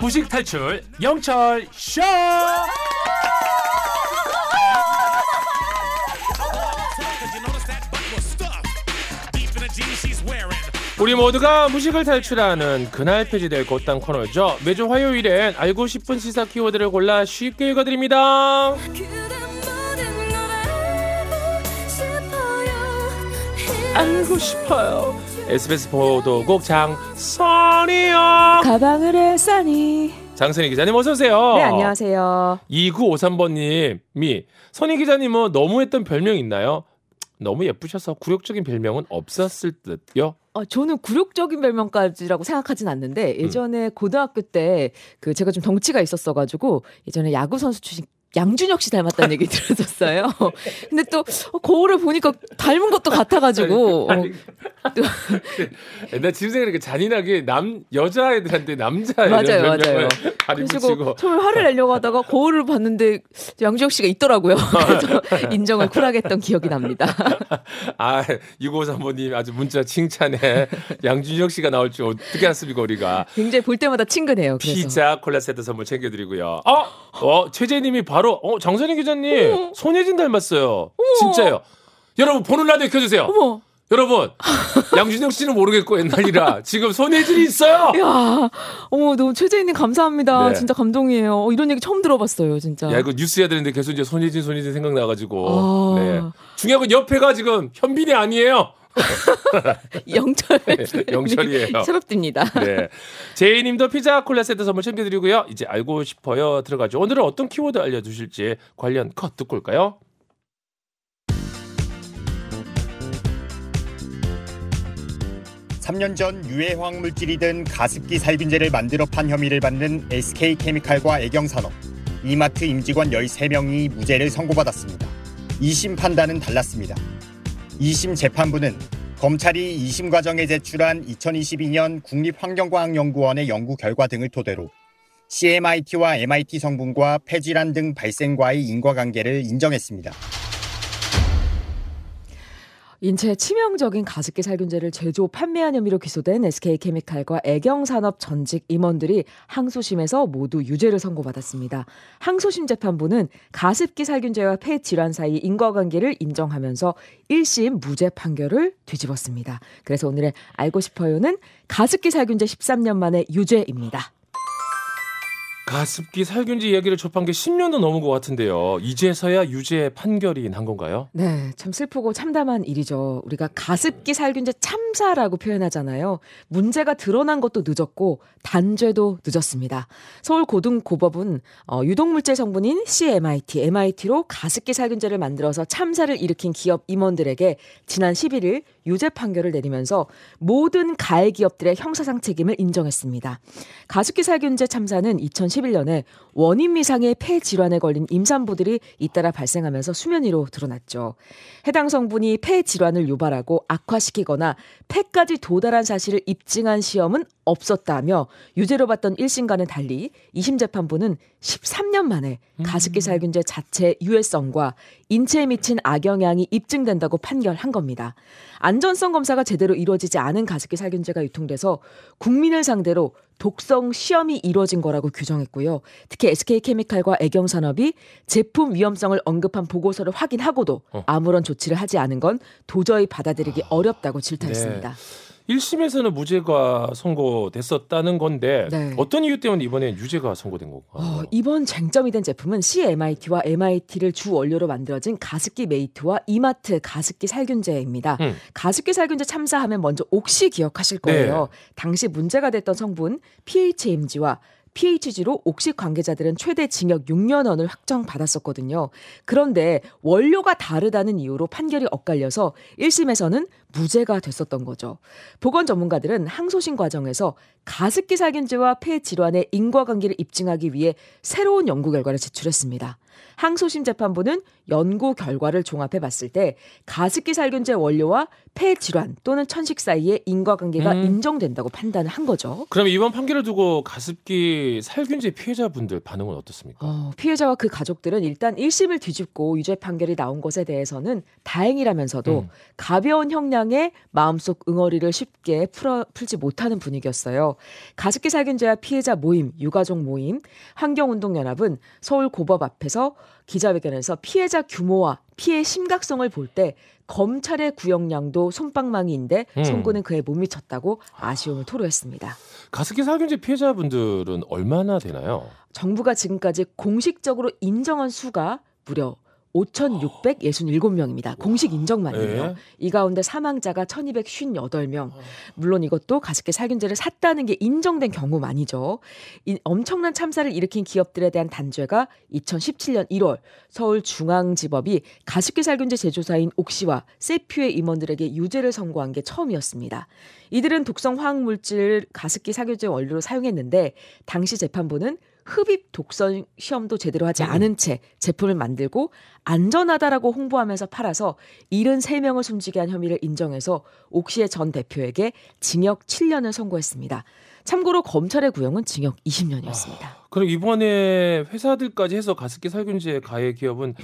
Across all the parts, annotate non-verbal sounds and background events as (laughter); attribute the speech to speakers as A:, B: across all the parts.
A: 무식 탈출 영철 쇼. 우리 모두가 무식을 탈출하는 그날 폐지될 곧단 코너죠. 매주 화요일엔 알고 싶은 시사 키워드를 골라 쉽게 읽어드립니다. 알고 싶어요. SBS 보도국 장선이요.
B: 가방을 해 싸니.
A: 장선희 기자님 어서 오세요.
B: 네 안녕하세요.
A: 2953번님이 선희 기자님은 너무했던 별명 있나요? 너무 예쁘셔서 굴욕적인 별명은 없었을 듯요.
B: 어, 저는 굴욕적인 별명까지라고 생각하진 않는데 예전에 음. 고등학교 때 그 제가 좀 덩치가 있었어가지고 예전에 야구 선수 출신 양준혁 씨 닮았다는 얘기 들었었어요. 근데 또 거울을 보니까 닮은 것도 같아가지고. 어.
A: 나 지금 생각하니까 잔인하게 남 여자애들한테 남자
B: 맞아요, 맞아요. 그래서 처음에 화를 내려고 하다가 거울을 봤는데 양준혁 씨가 있더라고요. (laughs) 그래서 인정을 쿨하게 했던 기억이 납니다. (laughs)
A: 아, 653번님 아주 문자 칭찬에 양준혁 씨가 나올 줄 어떻게 알았습니까, 우리가.
B: 굉장히 볼 때마다 친근해요. 그래서.
A: 피자 콜라 세트 선물 챙겨드리고요. 어, 어 최재님이 바로 바로 어 장선희 기자님 어머. 손예진 닮았어요. 어머. 진짜요. 여러분 보는 라디오 켜주세요. 어머. 여러분 (laughs) 양준영 씨는 모르겠고 옛날이라 지금 손예진이 있어요.
B: 야, 어머 너무 최재인님 감사합니다. 네. 진짜 감동이에요. 어, 이런 얘기 처음 들어봤어요, 진짜.
A: 야 이거 뉴스 해야 되는데 계속 이제 손예진 손예진 생각나가지고. 아. 네. 중요한 건 옆에가 지금 현빈이 아니에요. (laughs)
B: 영철.
A: 영철이에요.
B: 새롭습니다.
A: 네. 제이님도 피자 콜라 세트 선물 챙겨드리고요. 이제 알고 싶어요. 들어가죠. 오늘은 어떤 키워드 알려주실지 관련 컷 듣고 올까요?
C: (3년) 전 유해 화학 물질이 든 가습기 살균제를 만들어 판 혐의를 받는 SK케미칼과 애경산업 이마트 임직원 (13명이) 무죄를 선고받았습니다 (2심) 판단은 달랐습니다. 2심 재판부는 검찰이 2심 과정에 제출한 2022년 국립환경과학연구원의 연구 결과 등을 토대로 CMIT와 MIT 성분과 폐질환 등 발생과의 인과관계를 인정했습니다.
B: 인체에 치명적인 가습기 살균제를 제조 판매한 혐의로 기소된 SK케미칼과 애경산업 전직 임원들이 항소심에서 모두 유죄를 선고받았습니다. 항소심 재판부는 가습기 살균제와 폐 질환 사이 인과관계를 인정하면서 1심 무죄 판결을 뒤집었습니다. 그래서 오늘의 알고 싶어요는 가습기 살균제 13년 만에 유죄입니다.
A: 가습기 살균제 이야기를 접한 게 10년도 넘은 것 같은데요. 이제서야 유죄 판결이 난 건가요?
B: 네, 참 슬프고 참담한 일이죠. 우리가 가습기 살균제 참사라고 표현하잖아요. 문제가 드러난 것도 늦었고 단죄도 늦었습니다. 서울 고등고법은 어, 유독물질 성분인 CMIT, MIT로 가습기 살균제를 만들어서 참사를 일으킨 기업 임원들에게 지난 11일 유죄 판결을 내리면서 모든 가해 기업들의 형사상 책임을 인정했습니다. 가습기 살균제 참사는 2011년에 원인 미상의 폐 질환에 걸린 임산부들이 잇따라 발생하면서 수면 위로 드러났죠. 해당 성분이 폐 질환을 유발하고 악화시키거나 폐까지 도달한 사실을 입증한 시험은 없었다며 유죄로 봤던 1심과는 달리 2심 재판부는 13년 만에 음. 가습기 살균제 자체 유해성과 인체에 미친 악영향이 입증된다고 판결한 겁니다. 안전성 검사가 제대로 이루어지지 않은 가습기 살균제가 유통돼서 국민을 상대로 독성 시험이 이루어진 거라고 규정했고요. 특히 SK케미칼과 애경산업이 제품 위험성을 언급한 보고서를 확인하고도 어. 아무런 조치를 하지 않은 건 도저히 받아들이기 어렵다고 질타했습니다. 네.
A: 1심에서는 무죄가 선고됐었다는 건데 네. 어떤 이유 때문에 이번에 유죄가 선고된 건가요? 어,
B: 이번 쟁점이 된 제품은 CMIT와 MIT를 주 원료로 만들어진 가습기 메이트와 이마트 가습기 살균제입니다. 음. 가습기 살균제 참사하면 먼저 옥시 기억하실 거예요. 네. 당시 문제가 됐던 성분 PHMG와 PHG로 옥식 관계자들은 최대 징역 6년원을 확정받았었거든요. 그런데 원료가 다르다는 이유로 판결이 엇갈려서 1심에서는 무죄가 됐었던 거죠. 보건 전문가들은 항소심 과정에서 가습기 살균제와 폐 질환의 인과관계를 입증하기 위해 새로운 연구 결과를 제출했습니다. 항소심 재판부는 연구 결과를 종합해 봤을 때 가습기 살균제 원료와 폐 질환 또는 천식 사이에 인과관계가
A: 음.
B: 인정된다고 판단을 한 거죠.
A: 그럼 이번 판결을 두고 가습기 살균제 피해자분들 반응은 어떻습니까?
B: 어, 피해자와 그 가족들은 일단 1심을 뒤집고 유죄 판결이 나온 것에 대해서는 다행이라면서도
A: 음.
B: 가벼운 형량에 마음속 응어리를 쉽게 풀어, 풀지 못하는 분위기였어요. 가습기 살균제와 피해자 모임, 유가족 모임, 환경운동연합은 서울 고법 앞에서 기자회견에서 피해자 규모와 피해 심각성을 볼 때 검찰의 구형량도 손방망이인데
A: 음.
B: 선고는 그에 못 미쳤다고 아쉬움을 토로했습니다.
A: 가습기 살균제 피해자분들은 얼마나 되나요?
B: 정부가 지금까지 공식적으로 인정한 수가 무려 5,667명입니다. 공식 인정만이에요.
A: 네.
B: 이 가운데 사망자가 1,258명. 물론 이것도 가습기 살균제를 샀다는 게 인정된 경우만이죠. 이 엄청난 참사를 일으킨 기업들에 대한 단죄가 2017년 1월 서울중앙지법이 가습기 살균제 제조사인 옥시와 세퓨의 임원들에게 유죄를 선고한 게 처음이었습니다. 이들은 독성 화학 물질을 가습기 살균제 원료로 사용했는데 당시 재판부는 흡입 독성 시험도 제대로 하지
A: 음.
B: 않은 채 제품을 만들고 안전하다라고 홍보하면서 팔아서 73명을 숨지게 한 혐의를 인정해서 옥시의 전 대표에게 징역 7년을 선고했습니다. 참고로 검찰의 구형은 징역 20년이었습니다.
A: 그럼 이번에 회사들까지 해서 가습기 살균제 가해 기업은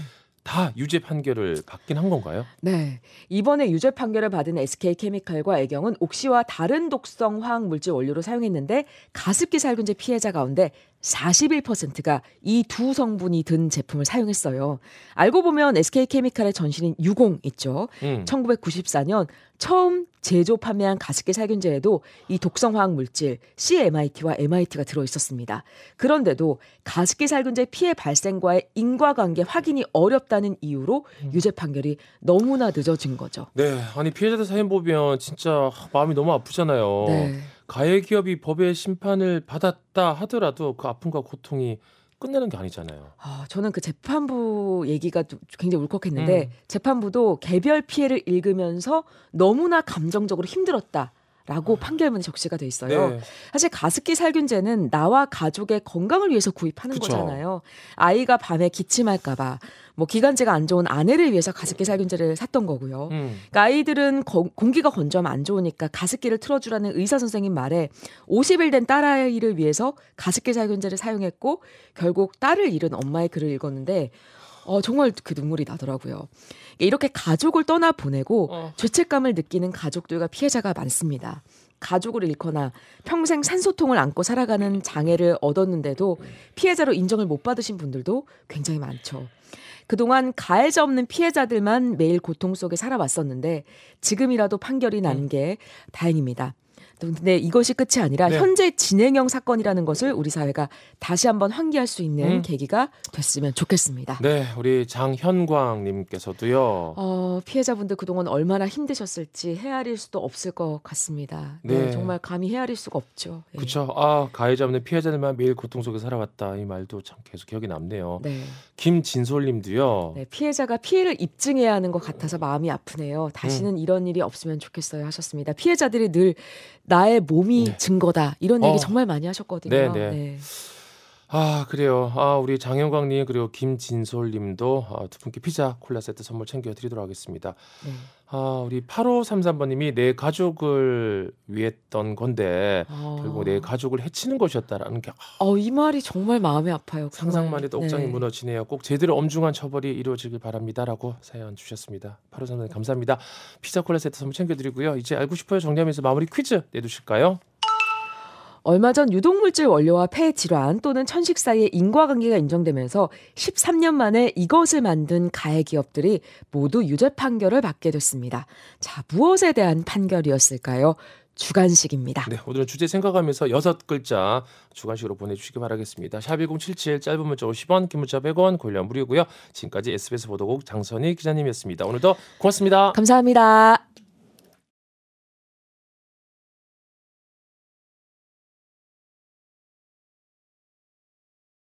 A: 다 유죄 판결을 받긴 한 건가요?
B: 네. 이번에 유죄 판결을 받은 SK케미칼과 애경은 옥시와 다른 독성 화학 물질 원료로 사용했는데 가습기 살균제 피해자 가운데 41%가 이 두 성분이 든 제품을 사용했어요. 알고 보면 SK케미칼의 전신인 유공 있죠.
A: 음.
B: 1994년 처음 제조 판매한 가습기 살균제에도 이 독성 화학 물질 CMIT와 MIT가 들어 있었습니다. 그런데도 가습기 살균제 피해 발생과의 인과관계 확인이 어렵다는 이유로
A: 음.
B: 유죄 판결이 너무나 늦어진 거죠.
A: 네, 아니 피해자들 사연 보면 진짜 마음이 너무 아프잖아요.
B: 네.
A: 가해 기업이 법의 심판을 받았다 하더라도 그 아픔과 고통이 끝나는 게 아니잖아요.
B: 아, 저는 그 재판부 얘기가 좀 굉장히 울컥했는데
A: 음.
B: 재판부도 개별 피해를 읽으면서 너무나 감정적으로 힘들었다. 라고 판결문에 적시가 돼 있어요.
A: 아. 네.
B: 사실 가습기 살균제는 나와 가족의 건강을 위해서 구입하는
A: 그쵸.
B: 거잖아요. 아이가 밤에 기침할까봐, 뭐 기관지가 안 좋은 아내를 위해서 가습기 살균제를 샀던 거고요.
A: 음.
B: 그러니까 아이들은 거- 공기가 건조하면 안 좋으니까 가습기를 틀어주라는 의사 선생님 말에 50일 된 딸아이를 위해서 가습기 살균제를 사용했고 결국 딸을 잃은 엄마의 글을 읽었는데 어, 정말 그 눈물이 나더라고요. 이렇게 가족을 떠나 보내고
A: 어.
B: 죄책감을 느끼는 가족들과 피해자가 많습니다. 가족을 잃거나 평생 산소통을 안고 살아가는 장애를 얻었는데도 피해자로 인정을 못 받으신 분들도 굉장히 많죠. 그동안 가해자 없는 피해자들만 매일 고통 속에 살아왔었는데 지금이라도 판결이 난 게 다행입니다. 근데 이것이 끝이 아니라
A: 네.
B: 현재 진행형 사건이라는 것을 우리 사회가 다시 한번 환기할 수 있는
A: 음.
B: 계기가 됐으면 좋겠습니다.
A: 네, 우리 장현광님께서도요.
B: 어, 피해자분들 그동안 얼마나 힘드셨을지 헤아릴 수도 없을 것 같습니다. 네,
A: 네.
B: 정말 감히 헤아릴 수가 없죠. 예.
A: 그렇죠. 아 가해자 없는 피해자들만 매일 고통 속에 살아왔다 이 말도 참 계속 기억이 남네요.
B: 네.
A: 김진솔님도요.
B: 네, 피해자가 피해를 입증해야 하는 것 같아서 마음이 아프네요. 다시는
A: 음.
B: 이런 일이 없으면 좋겠어요 하셨습니다. 피해자들이 늘 나의 몸이
A: 네.
B: 증거다 이런 얘기
A: 어.
B: 정말 많이 하셨거든요.
A: 네, 네. 아 그래요. 아 우리 장현광님 그리고 김진솔 님도 아, 두 분께 피자 콜라 세트 선물 챙겨 드리도록 하겠습니다.
B: 네.
A: 아 우리 8533번 님이 내 가족을 위했던 건데
B: 어.
A: 결국 내 가족을 해치는 것이었다라는 게 아,
B: 어, 이 말이 정말 마음이 아파요. 정말.
A: 상상만 해도 옥장이
B: 네.
A: 무너지네요. 꼭 제대로 엄중한 처벌이 이루어지길 바랍니다라고 사연 주셨습니다. 8533님 감사합니다. 피자 콜라 세트 선물 챙겨 드리고요. 이제 알고 싶어요 정리하면서 마무리 퀴즈 내두실까요?
B: 얼마 전 유독물질 원료와 폐 질환 또는 천식 사이의 인과관계가 인정되면서 13년 만에 이것을 만든 가해 기업들이 모두 유죄 판결을 받게 됐습니다. 자, 무엇에 대한 판결이었을까요? 주관식입니다.
A: 네, 오늘은 주제 생각하면서 여섯 글자 주관식으로 보내주시기 바라겠습니다. 샵1077 짧은 문자 50원, 긴 문자 100원, 고려 무료고요. 지금까지 SBS 보도국 장선희 기자님이었습니다. 오늘도 고맙습니다.
B: 감사합니다.